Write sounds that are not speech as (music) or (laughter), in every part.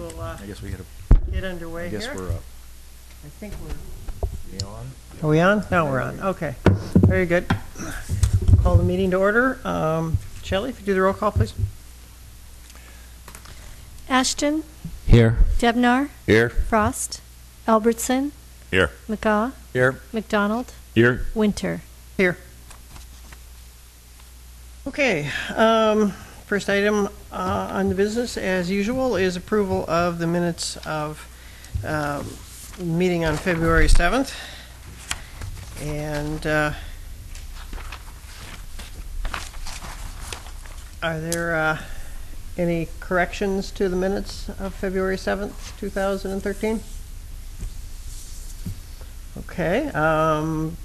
we'll uh, I guess we gotta, get underway I here. guess we're up. I think we're, You on? are we on? No, we're on. Okay. Very good. Call the meeting to order. Um, Shelley, if you do the roll call, please. Ashton, Here. Debnar, Here. Frost, Albertson, Here. McGaw, Here. McDonald, Here. Winter. Here. Okay, um, first item uh, on the business, as usual, is approval of the minutes of um, meeting on February 7th. And uh, are there uh, any corrections to the minutes of February 7th, 2013? Okay, um,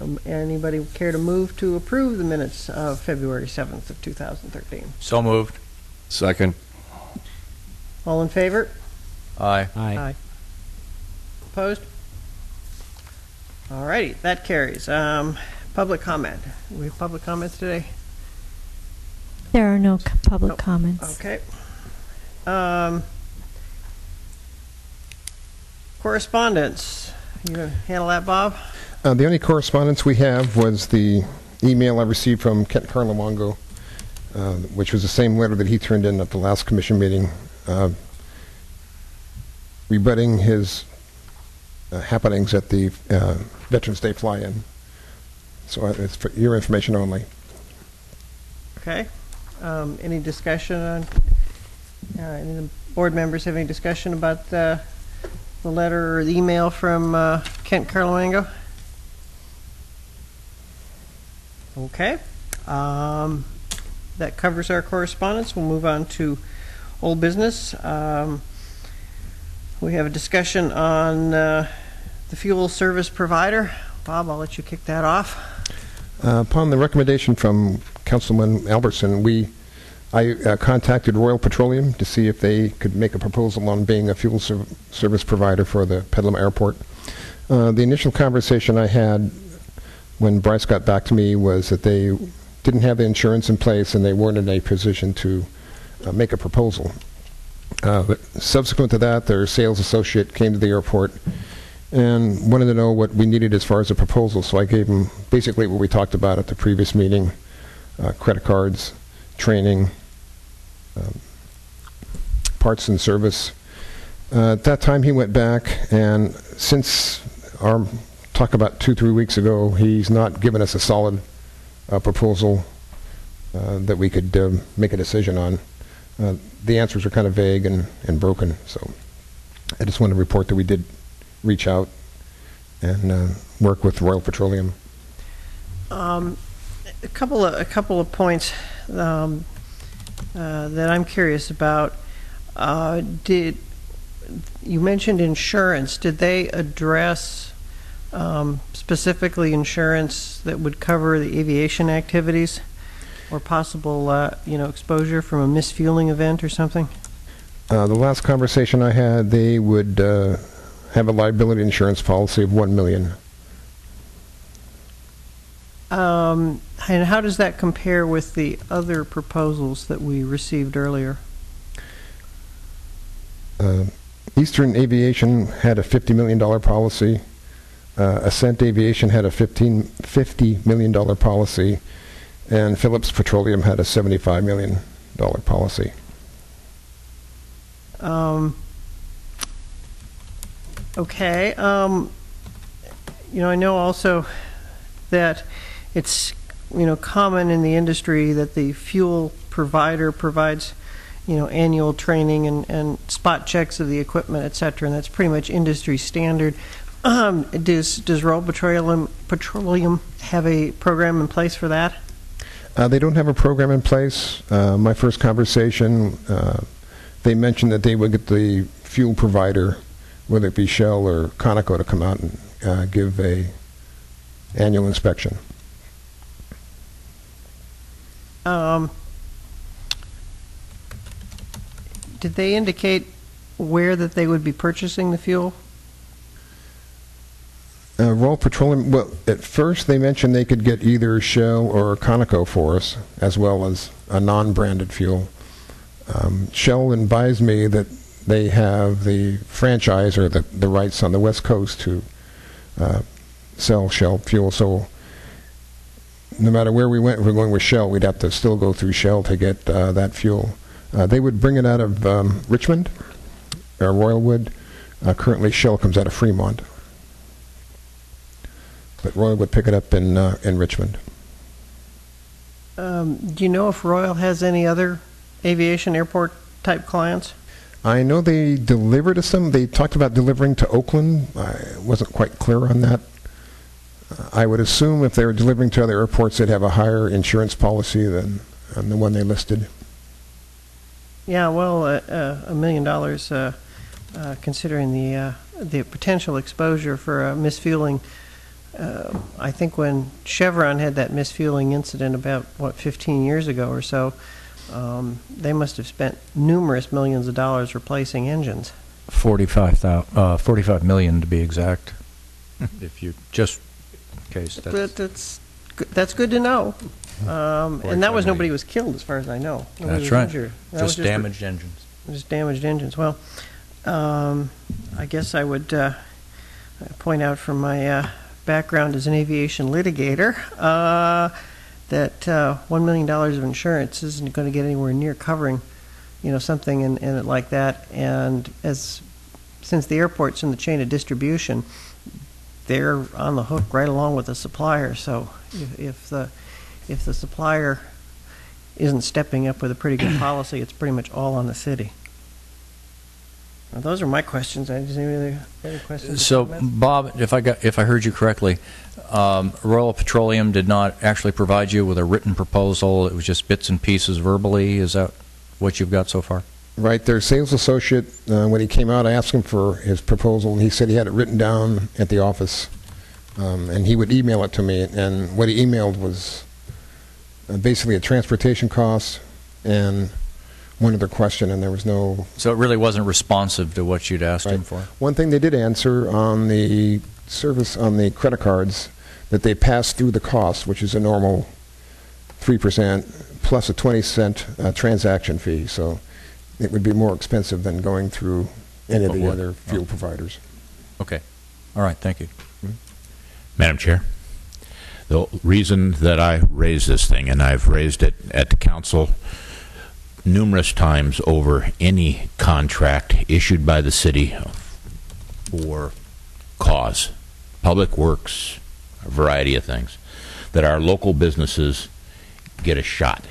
um, Anybody care to move to approve the minutes of February 7th of 2013? So moved. Second. All in favor? Aye. Aye. Opposed? All righty, that carries. Um, Public comment. We have public comments today? There are no c- Oh, public comments. Okay. Um, Correspondence. You gonna handle that, Bob? Uh, the only correspondence we have was the email I received from Kent Carlamongo, uh, which was the same letter that he turned in at the last commission meeting, uh, rebutting his uh, happenings at the uh, Veterans Day fly-in. So uh, it's for your information only. Okay. Um, Any discussion on, any of the board members have any discussion about the the letter or the email from Kent Carlamango? Okay. Um, That covers our correspondence. We'll move on to old business. Um, We have a discussion on uh, the fuel service provider. Bob, I'll let you kick that off. Uh, Upon the recommendation from Councilman Albertson, we, I uh, contacted Royal Petroleum to see if they could make a proposal on being a fuel ser- service provider for the Petaluma Airport. Uh, The initial conversation I had when Bryce got back to me was that they didn't have the insurance in place and they weren't in a position to uh, make a proposal. Uh, Subsequent to that, their sales associate came to the airport and wanted to know what we needed as far as a proposal. So I gave him basically what we talked about at the previous meeting, uh, credit cards, training, um, parts and service. Uh, At that time, he went back, and since our talk about two, three weeks ago, he's not given us a solid uh, proposal uh, that we could um, make a decision on. Uh, The answers are kind of vague and and broken, so I just want to report that we did reach out and uh, work with Royal Petroleum. Um, A couple of, a couple of points um, uh, that I'm curious about. Uh, Did, you mentioned insurance. Did they address um, specifically insurance that would cover the aviation activities? Or possible, uh, you know, exposure from a misfueling event or something? Uh, The last conversation I had, they would uh, have a liability insurance policy of 1 million. Um, And how does that compare with the other proposals that we received earlier? Uh, Eastern Aviation had a $50 million policy. Uh, Ascent Aviation had a 15 $50 million policy. And Phillips Petroleum had a $75 million policy. Um, okay. Um, you know, I know also that it's you know common in the industry that the fuel provider provides you know annual training and, and spot checks of the equipment, et cetera, and that's pretty much industry standard. Um, does does Royal Petroleum Petroleum have a program in place for that? Uh, They don't have a program in place. Uh, My first conversation, uh, they mentioned that they would get the fuel provider, whether it be Shell or Conoco, to come out and uh, give a annual inspection. Um, did they indicate where that they would be purchasing the fuel? Uh, Royal Petroleum, well, at first they mentioned they could get either Shell or Conoco for us, as well as a non-branded fuel. Um, Shell advised me that they have the franchise or the, the rights on the West Coast to uh, sell Shell fuel. So no matter where we went, if we're going with Shell, we'd have to still go through Shell to get uh, that fuel. Uh, they would bring it out of um, Richmond or Royalwood. Uh, currently, Shell comes out of Fremont. But Royal would pick it up in, uh, in Richmond. Um, do you know if Royal has any other aviation airport type clients? I know they deliver to some. They talked about delivering to Oakland. I wasn't quite clear on that. Uh, I would assume if they were delivering to other airports, they'd have a higher insurance policy than, than the one they listed. Yeah, well, uh, uh, a million dollars, uh, uh, considering the uh, the potential exposure for uh, misfueling. Uh, I think when Chevron had that misfueling incident about what 15 years ago or so, um, they must have spent numerous millions of dollars replacing engines. 45, thou- uh, 45 million to be exact. (laughs) If you, just in case, But that's, that's good- that's good to know. Um, and that was 45 nobody was killed, as far as I know. Nobody that's was right. injured. That was Just damaged engines. Just damaged engines. Well, um, I guess I would uh, point out from my uh, background as an aviation litigator uh, that uh, one million dollars of insurance isn't going to get anywhere near covering, you know, something in, in it like that. And as since the airport's in the chain of distribution, they're on the hook right along with the supplier. So if, if the if the supplier isn't stepping up with a pretty good policy, it's pretty much all on the city. Well, those are my questions. I just any other, other questions? So. Bob, if I got, if I heard you correctly, um, Royal Petroleum did not actually provide you with a written proposal. It was just bits and pieces verbally. Is that what you've got so far? Right, their sales associate, uh, when he came out, I asked him for his proposal, and he said he had it written down at the office, um, and he would email it to me. And what he emailed was uh, basically a transportation cost and one other question, and there was no So it really wasn't responsive to what you'd asked him for. One thing they did answer on the service on the credit cards that they pass through the cost, which is a normal three percent plus a twenty cent uh, transaction fee. So it would be more expensive than going through any of the what- other fuel providers. Okay. All right. Thank you. Madam Chair, the reason that I raised this thing, and I've raised it at the council numerous times over any contract issued by the city for cause, public works, a variety of things, that our local businesses get a shot.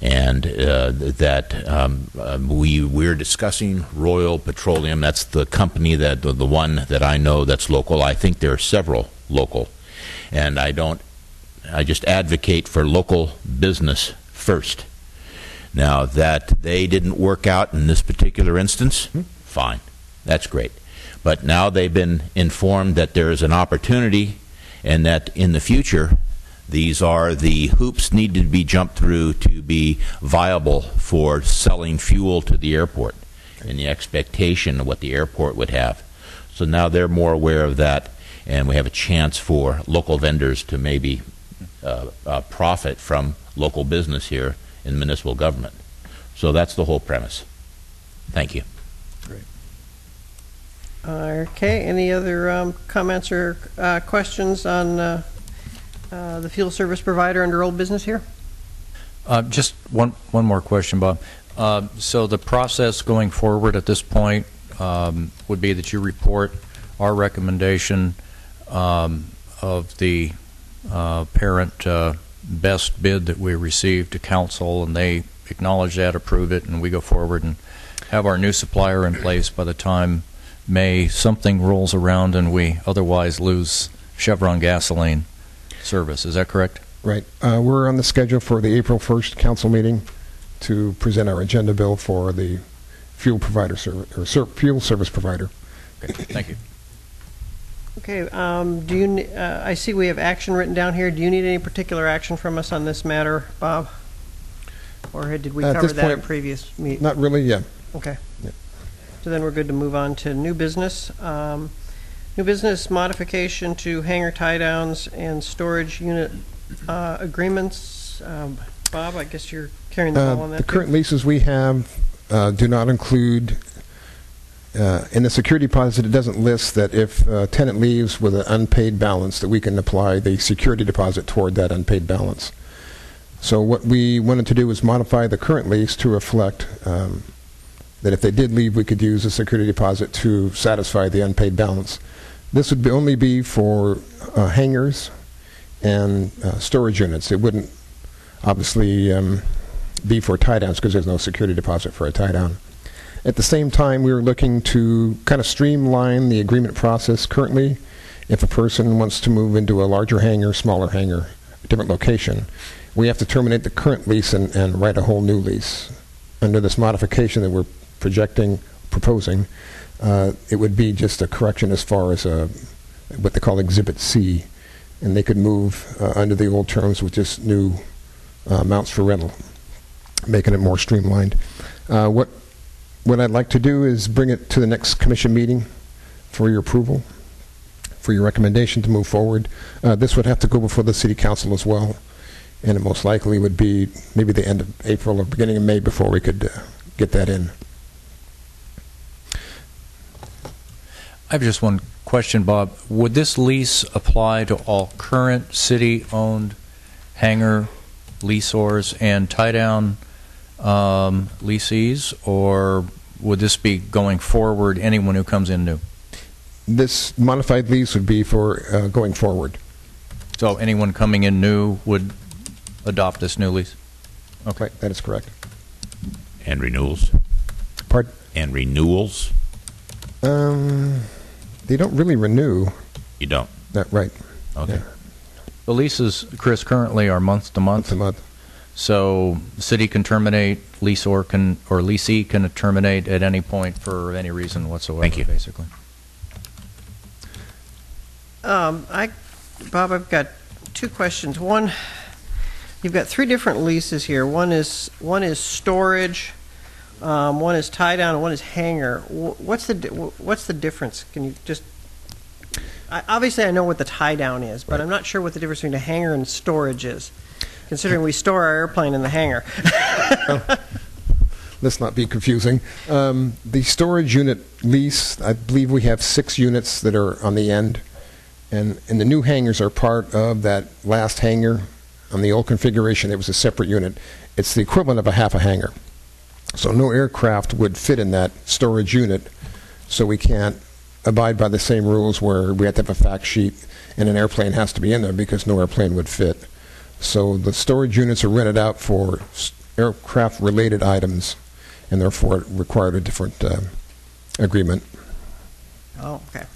And uh, that um, uh, we we're discussing Royal Petroleum. That's the company that the, the one that I know that's local. I think there are several local, and I don't. I just advocate for local business first. Now that they didn't work out in this particular instance, fine, that's great. But now they've been informed that there is an opportunity, and that in the future these are the hoops needed to be jumped through to be viable for selling fuel to the airport and the expectation of what the airport would have. So now they're more aware of that, and we have a chance for local vendors to maybe uh, uh, profit from local business here in municipal government. So that's the whole premise. Thank you. Great. Okay, any other um, comments or uh, questions on uh, uh, the fuel service provider under old business here? Uh, Just one, one more question, Bob. Uh, So the process going forward at this point um, would be that you report our recommendation um, of the uh, parent uh, best bid that we received to council, and they acknowledge that, approve it, and we go forward and have our new supplier in place by the time May something rolls around and we otherwise lose Chevron gasoline service. Is that correct? Right. Uh, we're on the schedule for the April 1st council meeting to present our agenda bill for the fuel provider service or ser- fuel service provider. Okay, Thank you. Okay, um, do you, ne- uh, I see we have action written down here. Do you need any particular action from us on this matter, Bob? Or had- did we At cover this that in point- previous meet? Not really. Yeah. Okay. Yep. So then we're good to move on to new business. Um, New business modification to hangar tie-downs and storage unit uh, agreements. Um, Bob, I guess you're carrying the Uh, ball on that. The too? current leases we have uh, do not include uh, in the security deposit, it doesn't list that if a tenant leaves with an unpaid balance, that we can apply the security deposit toward that unpaid balance. So what we wanted to do was modify the current lease to reflect um, that if they did leave, we could use a security deposit to satisfy the unpaid balance. This would be only be for uh, and uh, storage units. It wouldn't obviously um, be for tie downs because there's no security deposit for a tie down. At the same time, we were looking to kind of streamline the agreement process currently. If a person wants to move into a larger hangar, smaller hangar, different location, we have to terminate the current lease and, and write a whole new lease. Under this modification that we're projecting, proposing, uh, it would be just a correction as far as a, what they call Exhibit C, and they could move uh, under the old terms with just new uh, amounts for rental, making it more streamlined. Uh, what what I'd like to do is bring it to the next commission meeting for your approval, for your recommendation to move forward. Uh, this would have to go before the city council as well, and it most likely would be maybe the end of April or beginning of May before we could uh, get that in. I have just one question, Bob. Would this lease apply to all current city-owned hangar leaseors and tie-down um, leasees, or would this be going forward, anyone who comes in new? This modified lease would be for uh, going forward. So anyone coming in new would adopt this new lease? Okay, that is correct. And renewals? Pardon? And renewals? Um, they don't really renew. You don't? That right, Okay. Yeah. The leases, Chris, currently are month to month to month, month. So the city can terminate, leaseor can, or leasee can terminate at any point for any reason whatsoever, Thank you. basically. Um, I, Bob, I've got two questions. One, you've got three different leases here. One is one is storage, um, one is tie down, and one is hangar. Wh- What's the di- wh- what's the difference? Can you just? I, obviously, I know what the tie down is, but Right. I'm not sure what the difference between a hangar and storage is. Considering we store our airplane in the hangar. (laughs) Let's not be confusing. Um, the storage unit lease, I believe we have six units that are on the end, and, and the new hangars are part of that last hangar. On the old configuration, it was a separate unit. It's the equivalent of a half a hangar. So no aircraft would fit in that storage unit, so we can't abide by the same rules where we have to have a fact sheet and an airplane has to be in there because no airplane would fit. So the storage units are rented out for aircraft-related items, and therefore required a different uh, agreement. Oh, okay.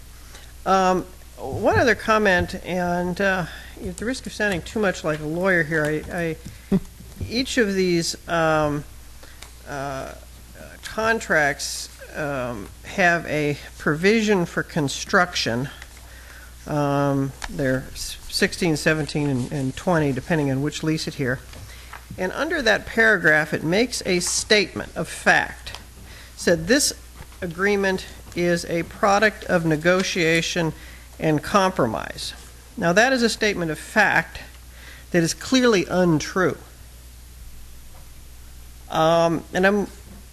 Um, one other comment, and uh, at the risk of sounding too much like a lawyer here, I, I (laughs) each of these um, uh, contracts um, have a provision for construction. Um, they're 16, 17, and, and 20, depending on which lease it here. And under that paragraph, it makes a statement of fact. Said this agreement is a product of negotiation and compromise. Now, that is a statement of fact that is clearly untrue. Um, and I'm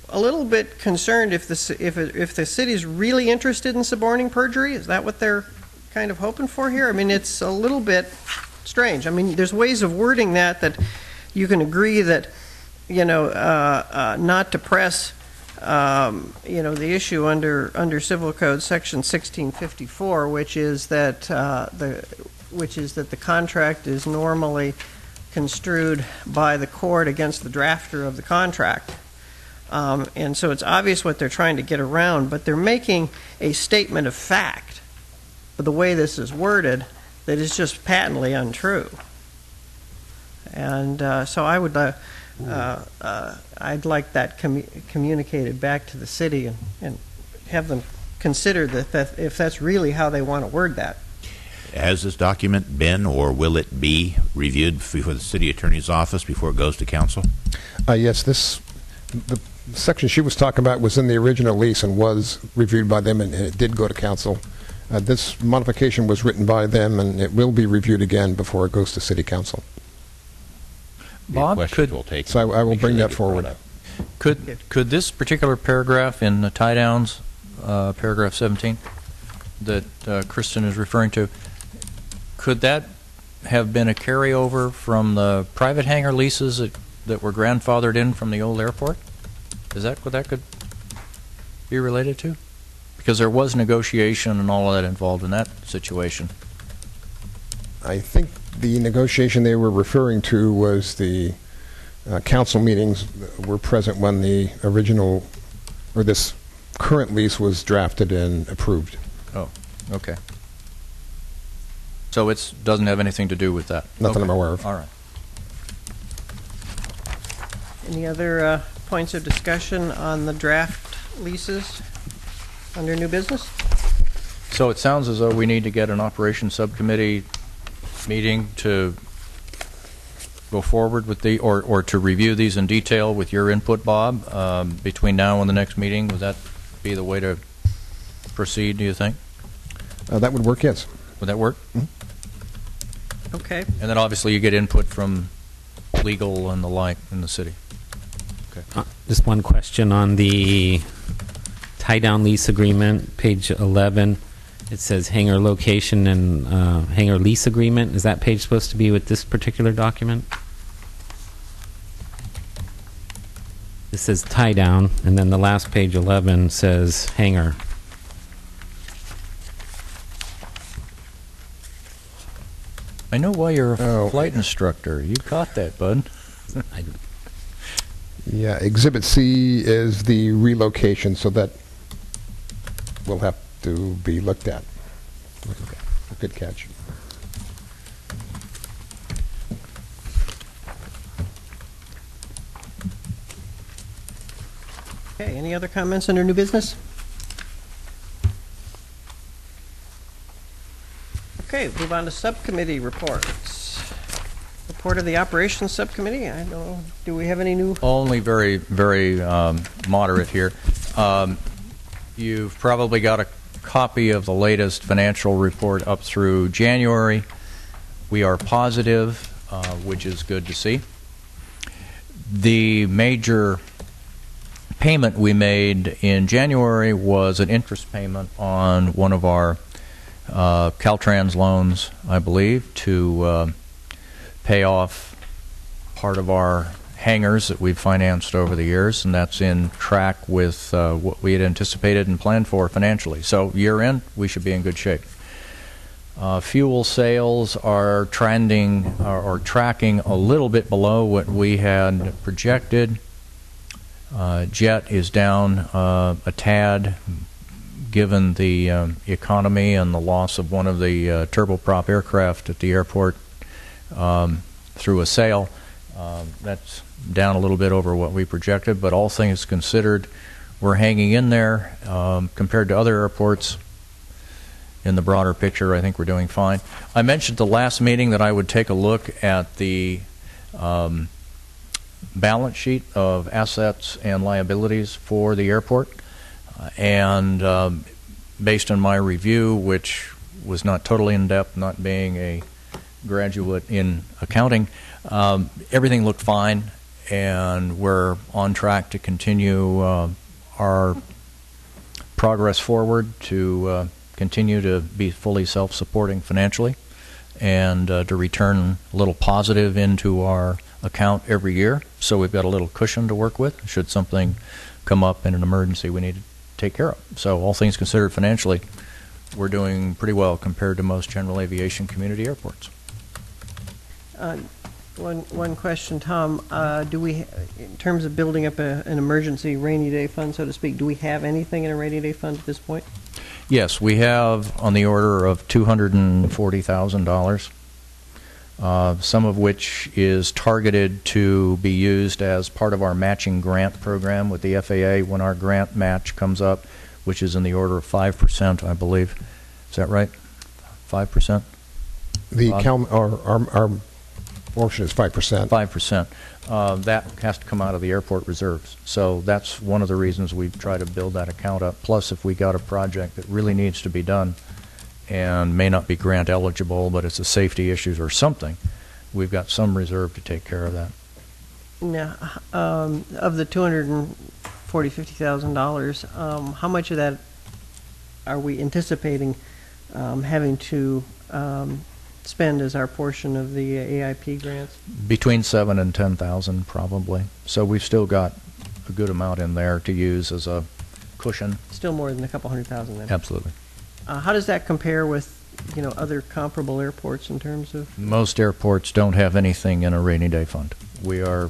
a little bit concerned if the, if, if the city's really interested in suborning perjury. Is that what they're kind of hoping for here? I mean, it's a little bit strange. I mean, there's ways of wording that that you can agree that, you know, uh, uh, not to press um, you know, the issue under, under Civil Code Section 1654, which is that, uh, the, which is that the contract is normally construed by the court against the drafter of the contract. Um, And so it's obvious what they're trying to get around, but they're making a statement of fact, the way this is worded, that is just patently untrue. And uh, so I would, uh, uh, uh, I'd like that commu- communicated back to the city and, and have them consider that, that if that's really how they want to word that. Has this document been or will it be reviewed before the city attorney's office before it goes to council? Uh, yes, this, the section she was talking about was in the original lease and was reviewed by them, and and it did go to council. Uh, This modification was written by them, and it will be reviewed again before it goes to city council. Bob, questions could- we'll take. So I I will Make sure bring that forward. Could, could this particular paragraph in the tie downs uh, paragraph 17, that uh, Kristen is referring to, could that have been a carryover from the private hangar leases that, that were grandfathered in from the old airport? Is that what that could be related to? Because there was negotiation and all of that involved in that situation. I think the negotiation they were referring to was the uh, council meetings were present when the original, or this current lease was drafted and approved. Oh, okay. So it doesn't have anything to do with that? Nothing Okay. I'm aware of. All right. Any other uh, points of discussion on the draft leases under new business? So it sounds as though we need to get an operations subcommittee meeting to go forward with the, or, or to review these in detail with your input, Bob, um, between now and the next meeting. Would that be the way to proceed, do you think? Uh, That would work, yes. Would that work? Okay. And then obviously you get input from legal and the like in the city. Uh, Just one question on the tie-down lease agreement, page 11. It says hangar location and uh, hangar lease agreement. Is that page supposed to be with this particular document? This says tie-down, and then the last page 11 says hangar. I know why you're a Oh. flight instructor. You caught that, bud. (laughs) Yeah, Exhibit C is the relocation, so that will have to be looked at. Good catch. Okay, any other comments under new business? Okay, move on to subcommittee reports. Report of the operations subcommittee, I don't know, do we have any new? Only very, very um, moderate here. Um, You've probably got a copy of the latest financial report up through January. We are positive, uh, which is good to see. The major payment we made in January was an interest payment on one of our uh, Caltrans loans, I believe, to uh, pay off part of our hangars that we've financed over the years, and that's in track with uh, what we had anticipated and planned for financially. So year end, we should be in good shape. Uh, fuel sales are trending or, or tracking a little bit below what we had projected. Uh, jet is down uh, a tad, given the um, economy and the loss of one of the uh, turboprop aircraft at the airport um, through a sale. Um, that's down a little bit over what we projected, but all things considered, we're hanging in there um, compared to other airports. In the broader picture, I think we're doing fine. I mentioned the last meeting that I would take a look at the um, balance sheet of assets and liabilities for the airport. Uh, and um, based on my review, which was not totally in depth, not being a graduate in accounting, um, everything looked fine, and we're on track to continue uh, our progress forward to uh, continue to be fully self-supporting financially and uh, to return a little positive into our account every year. So we've got a little cushion to work with should something come up in an emergency we need to take care of. So all things considered financially, we're doing pretty well compared to most general aviation community airports. Uh, One, one question, Tom. Uh, Do we, in terms of building up a- an emergency rainy day fund, so to speak, do we have anything in a rainy day fund at this point? Yes, we have on the order of $240,000, uh, some of which is targeted to be used as part of our matching grant program with the FAA when our grant match comes up, which is in the order of 5%, I believe. Is that right? 5%? The Bob? Cal, our, our, our portion is 5%. 5%. Uh, That has to come out of the airport reserves. So that's one of the reasons we try to build that account up. Plus, if we got a project that really needs to be done and may not be grant eligible, but it's a safety issue or something, we've got some reserve to take care of that. Now, um, of the $240,000, $50,000, um, how much of that are we anticipating um, having to um, spend as our portion of the AIP grants? Between seven and 10,000 probably. So we've still got a good amount in there to use as a cushion. Still more than a couple hundred thousand then. Absolutely. Uh, How does that compare with, you know, other comparable airports in terms of? Most airports don't have anything in a rainy day fund. We are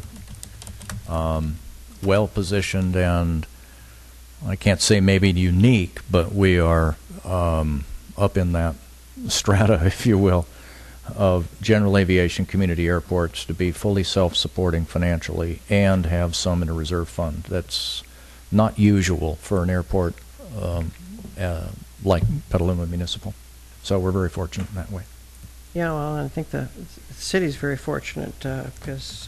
um, well positioned and I can't say maybe unique, but we are um, up in that (laughs) strata, if you will, of general aviation community airports to be fully self-supporting financially and have some in a reserve fund. That's not usual for an airport um, uh, like Petaluma Municipal. So we're very fortunate in that way. Yeah, well, I think the city's very fortunate because,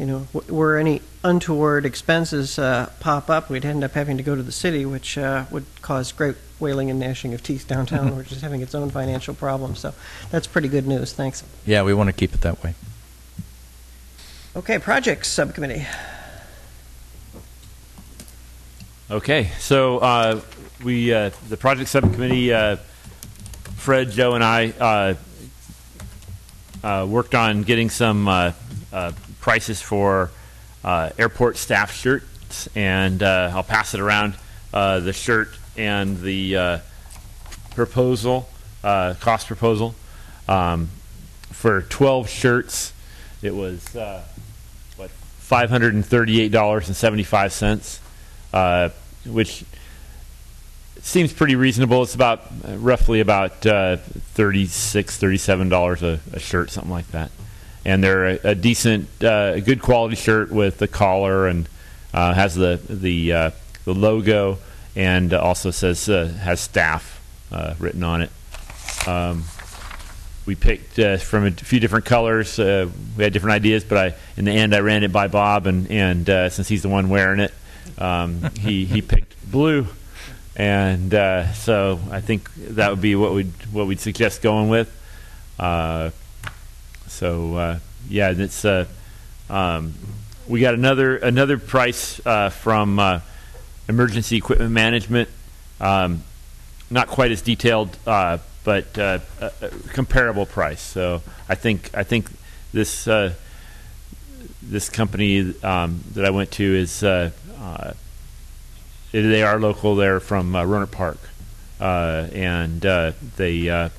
you know, w- were any untoward expenses uh, pop up, we'd end up having to go to the city, which uh, would cause great wailing and gnashing of teeth downtown, (laughs) which is having its own financial problems. So that's pretty good news. Thanks. Yeah, we want to keep it that way. Okay, projects subcommittee. Okay, so uh, we, uh, the project subcommittee, uh, Fred, Joe, and I uh, uh, worked on getting some uh, uh, prices for uh, airport staff shirts, and uh, I'll pass it around. Uh, the shirt and the uh, proposal, uh, cost proposal, um, for 12 shirts, it was what $538.75 uh, which seems pretty reasonable. It's about roughly about uh, 36 $37 a, a shirt, something like that. And they're a, a decent, uh, good quality shirt with the collar and uh, has the the uh, the logo and also says uh, has staff uh, written on it. Um, we picked uh, from a few different colors. Uh, we had different ideas, but I, in the end, I ran it by Bob, and and uh, since he's the one wearing it, um, he he (laughs) picked blue, and uh, so I think that would be what we'd what we'd suggest going with. So uh, yeah, it's uh, um, we got another another price uh, from uh, Emergency Equipment Management. Um, not quite as detailed, uh, but uh, a, comparable price. So I think I think this this company um, that I went to is they are local. They're from uh, Park, and they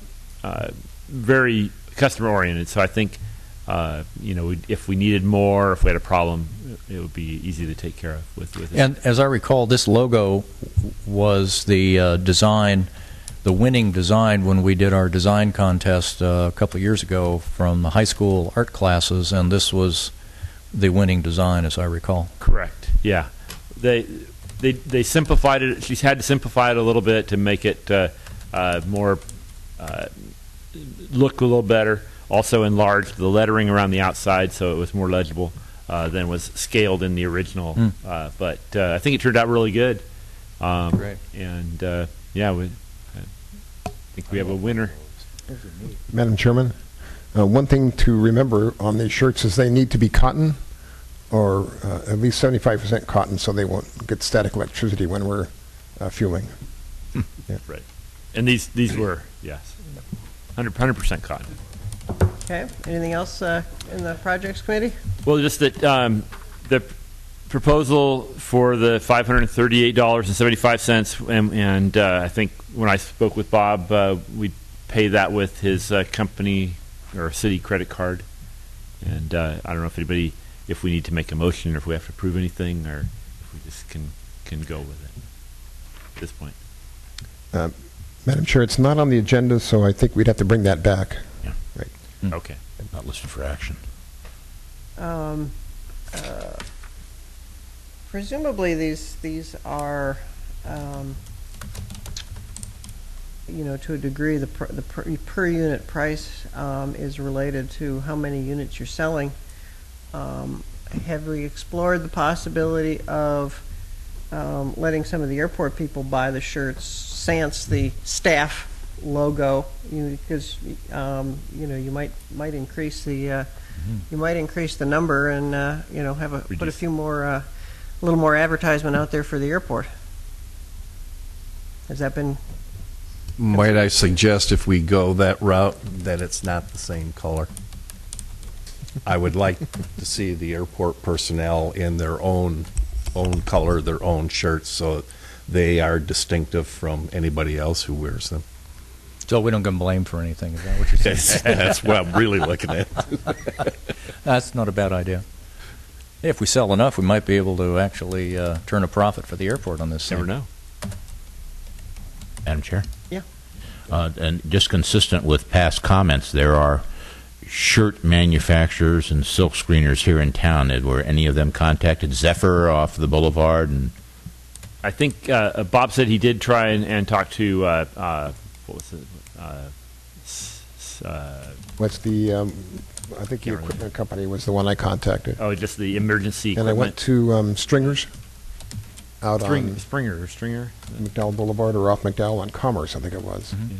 very customer oriented. So I think uh, you know if we needed more, if we had a problem, it would be easy to take care of with with it. And as I recall, this logo was the uh, design, the winning design when we did our design contest uh, a couple of years ago from the high school art classes, and this was the winning design, as I recall. Correct. Yeah, they they they simplified it. She's had to simplify it a little bit to make it uh, uh, more uh, look a little better. Also enlarged the lettering around the outside so it was more legible uh, than was scaled in the original. Hmm. Uh, but uh, I think it turned out really good. Um, Great. And uh, yeah, we, I think we have a winner. Madam Chairman, uh, one thing to remember on these shirts is they need to be cotton or uh, at least 75% cotton so they won't get static electricity when we're uh, fueling. Right. And these these were yes, 100 percent cotton. Okay, anything else uh, in the projects committee? Well, just that um, the proposal for the five hundred thirty-eight dollars and seventy-five cents, and, and uh, I think when I spoke with Bob, uh, we pay that with his uh, company or city credit card. And uh, I don't know if anybody, if we need to make a motion, or if we have to prove anything, or if we just can can go with it at this point. Madam Chair, it's not on the agenda, so I think we'd have to bring that back. Hmm. Okay. Not listed for action. Um, uh, presumably, these these are, um, you know, to a degree, the per, the per, per unit price um, is related to how many units you're selling. Um, have we explored the possibility of um, letting some of the airport people buy the shirts, sans the staff logo? Because um, you know, you might might increase the uh, you might increase the number and uh, you know have a put a few more uh, a little more advertisement out there for the airport. Has that been, Might I suggest if we go that route, that it's not the same color? I would like to see the airport personnel in their own, own color, their own shirts, so they are distinctive from anybody else who wears them. So we don't get blamed for anything, is that what you're saying? (laughs) That's what I'm really looking at. (laughs) That's not a bad idea. If we sell enough, we might be able to actually uh, turn a profit for the airport on this Never thing. know. Madam Chair? Yeah. Uh, and just consistent with past comments, there are shirt manufacturers and silk screeners here in town. Did- Were any of them contacted? Zephyr off the boulevard and I think uh, uh, Bob said he did try and, and talk to uh, uh, what was it? Uh, uh, What's the, um, I think the remember. equipment company was the one I contacted. oh, just the emergency And I went to um, Stringers out String, on Springer or Stringer. McDowell Boulevard or off McDowell on Commerce, I think it was. Yeah.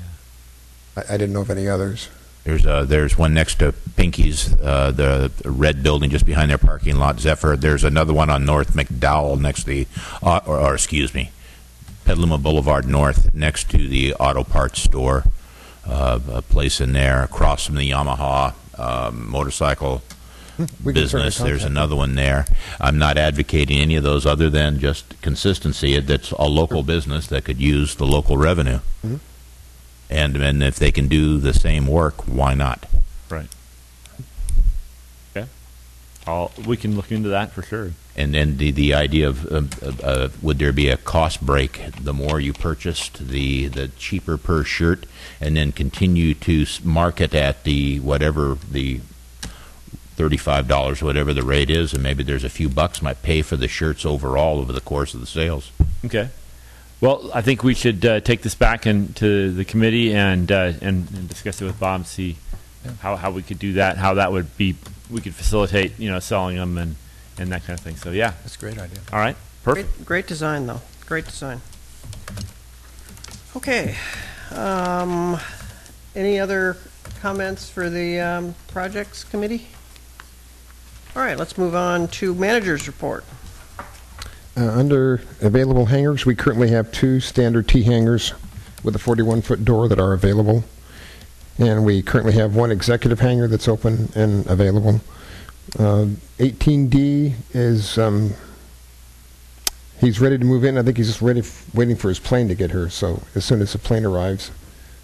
I, I didn't know of any others. There's uh, there's one next to Pinky's, uh, the, red building just behind their parking lot, Zephyr. There's another one on North McDowell next to the, uh, or, or excuse me, Petaluma Boulevard North next to the auto parts store, uh, a place in there across from the Yamaha um, motorcycle We business. There's another one there. I'm not advocating any of those other than just consistency. That's a local business that could use the local revenue. Mhm. And, and if they can do the same work, why not? Right. Okay. I'll, we can look into that for sure. And then the, the idea of uh, uh, uh, would there be a cost break? The more you purchased, the the cheaper per shirt, and then continue to market at the whatever the thirty-five dollars, whatever the rate is, and maybe there's a few bucks might pay for the shirts overall over the course of the sales. Okay. Well, I think we should uh, take this back into the committee and, uh, and and discuss it with Bob. and See how, how we could do that. How that would be. We could facilitate, you know, selling them and, and that kind of thing. So yeah. That's a great idea. All right. Perfect. great, great design, though. Great design. Okay. Um, Any other comments for the um, projects committee? All right, let's move on to manager's report. Uh, under available hangars, we currently have two standard T hangars with a 41 foot door that are available. And we currently have one executive hangar that's open and available. Uh, 18D is, um, he's ready to move in. I think he's just ready waiting for his plane to get here. So as soon as the plane arrives,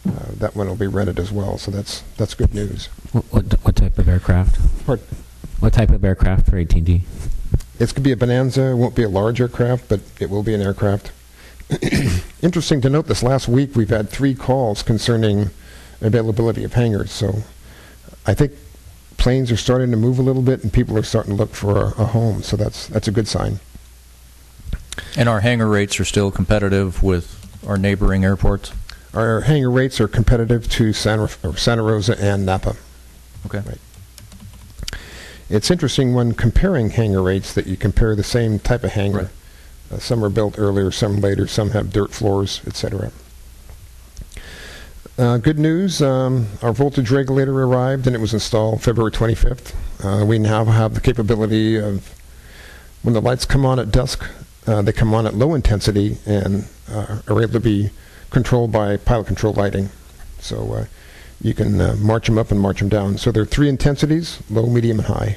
uh, that one will be rented as well. So that's that's good news. What, what, what type of aircraft? Pardon? What type of aircraft for 18D? This could be a Bonanza. It won't be a large aircraft, but it will be an aircraft. (clears throat) Interesting to note this last week we've had three calls concerning availability of hangars. So I think planes are starting to move a little bit and people are starting to look for a, a home. So that's, that's a good sign. And our hangar rates are still competitive with our neighboring airports? Our hangar rates are competitive to Santa, Santa Rosa and Napa. Okay. Right. It's interesting when comparing hangar rates that you compare the same type of hangar. Right. Uh, some are built earlier, some later, some have dirt floors, etc. Uh, good news, um, our voltage regulator arrived and it was installed February 25th. Uh, we now have the capability of, when the lights come on at dusk, uh, they come on at low intensity and uh, are able to be controlled by pilot control lighting. So uh, you can uh, march them up and march them down. So there are three intensities, low, medium, and high.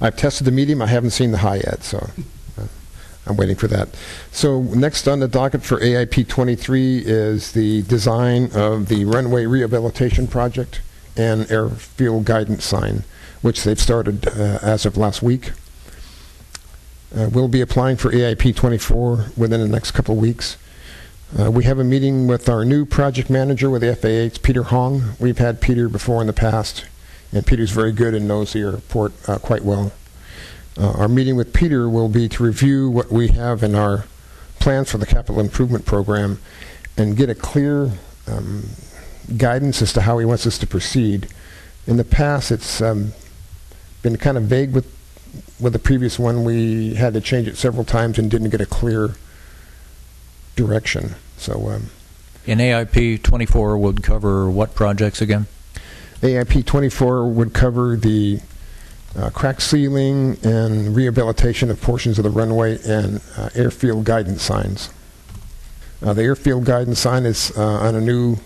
I've tested the medium. I haven't seen the high yet, so uh, I'm waiting for that. So next on the docket for AIP 23 is the design of the runway rehabilitation project and airfield guidance sign, which they've started uh, as of last week. Uh, we'll be applying for AIP 24 within the next couple of weeks. Uh, we have a meeting with our new project manager with the FAA. It's Peter Hong. We've had Peter before in the past, and Peter's very good and knows the airport uh, quite well. Uh, our meeting with Peter will be to review what we have in our plans for the capital improvement program and get a clear um, guidance as to how he wants us to proceed. In the past, it's um, been kind of vague with with the previous one. We had to change it several times and didn't get a clear direction. So um, In AIP 24 would cover what projects again? AIP 24 would cover the uh, crack sealing and rehabilitation of portions of the runway and uh, airfield guidance signs. Uh, the airfield guidance sign is uh, on a new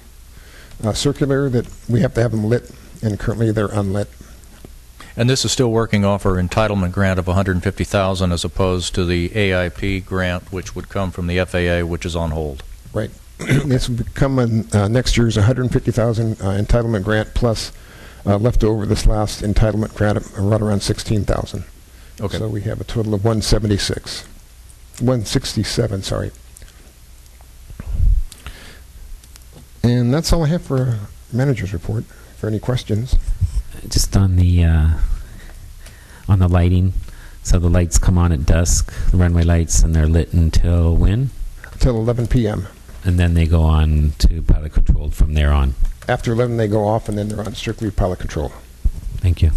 uh, circular that we have to have them lit, and currently they're unlit. And this is still working off our entitlement grant of 150000 as opposed to the AIP grant, which would come from the FAA, which is on hold. Right. (clears throat) this will become in, uh, next year's 150,000 uh, entitlement grant plus uh, leftover this last entitlement grant of right around 16,000. Okay. So we have a total of 176, 167, sorry. And that's all I have for a manager's report. For any questions, Just on the uh, on the lighting. So the lights come on at dusk, the runway lights, and they're lit until when? until 11 p.m. And then they go on to pilot controlled from there on. After 11, they go off, and then they're on strictly pilot control. Thank you.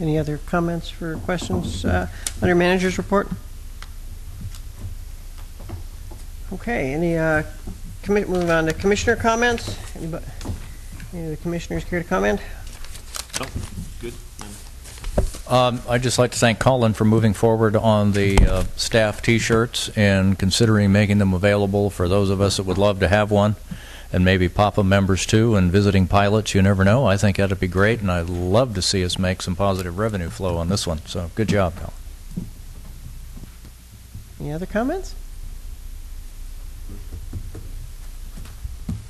Any other comments for questions uh, under manager's report? Okay, any, uh, commi- move on to commissioner comments? Anybody, any of the commissioners care to comment? No, good. Um, I'd just like to thank Colin for moving forward on the uh, staff T-shirts and considering making them available for those of us that would love to have one, and maybe PAPA members too, and visiting pilots. You never know. I think that'd be great, and I'd love to see us make some positive revenue flow on this one. So good job, Colin. Any other comments?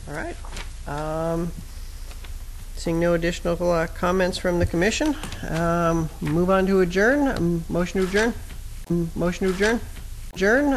All right. Um, Seeing no additional uh, comments from the commission, um, move on to adjourn. Um, Motion to adjourn? Mm, Motion to adjourn? Adjourn.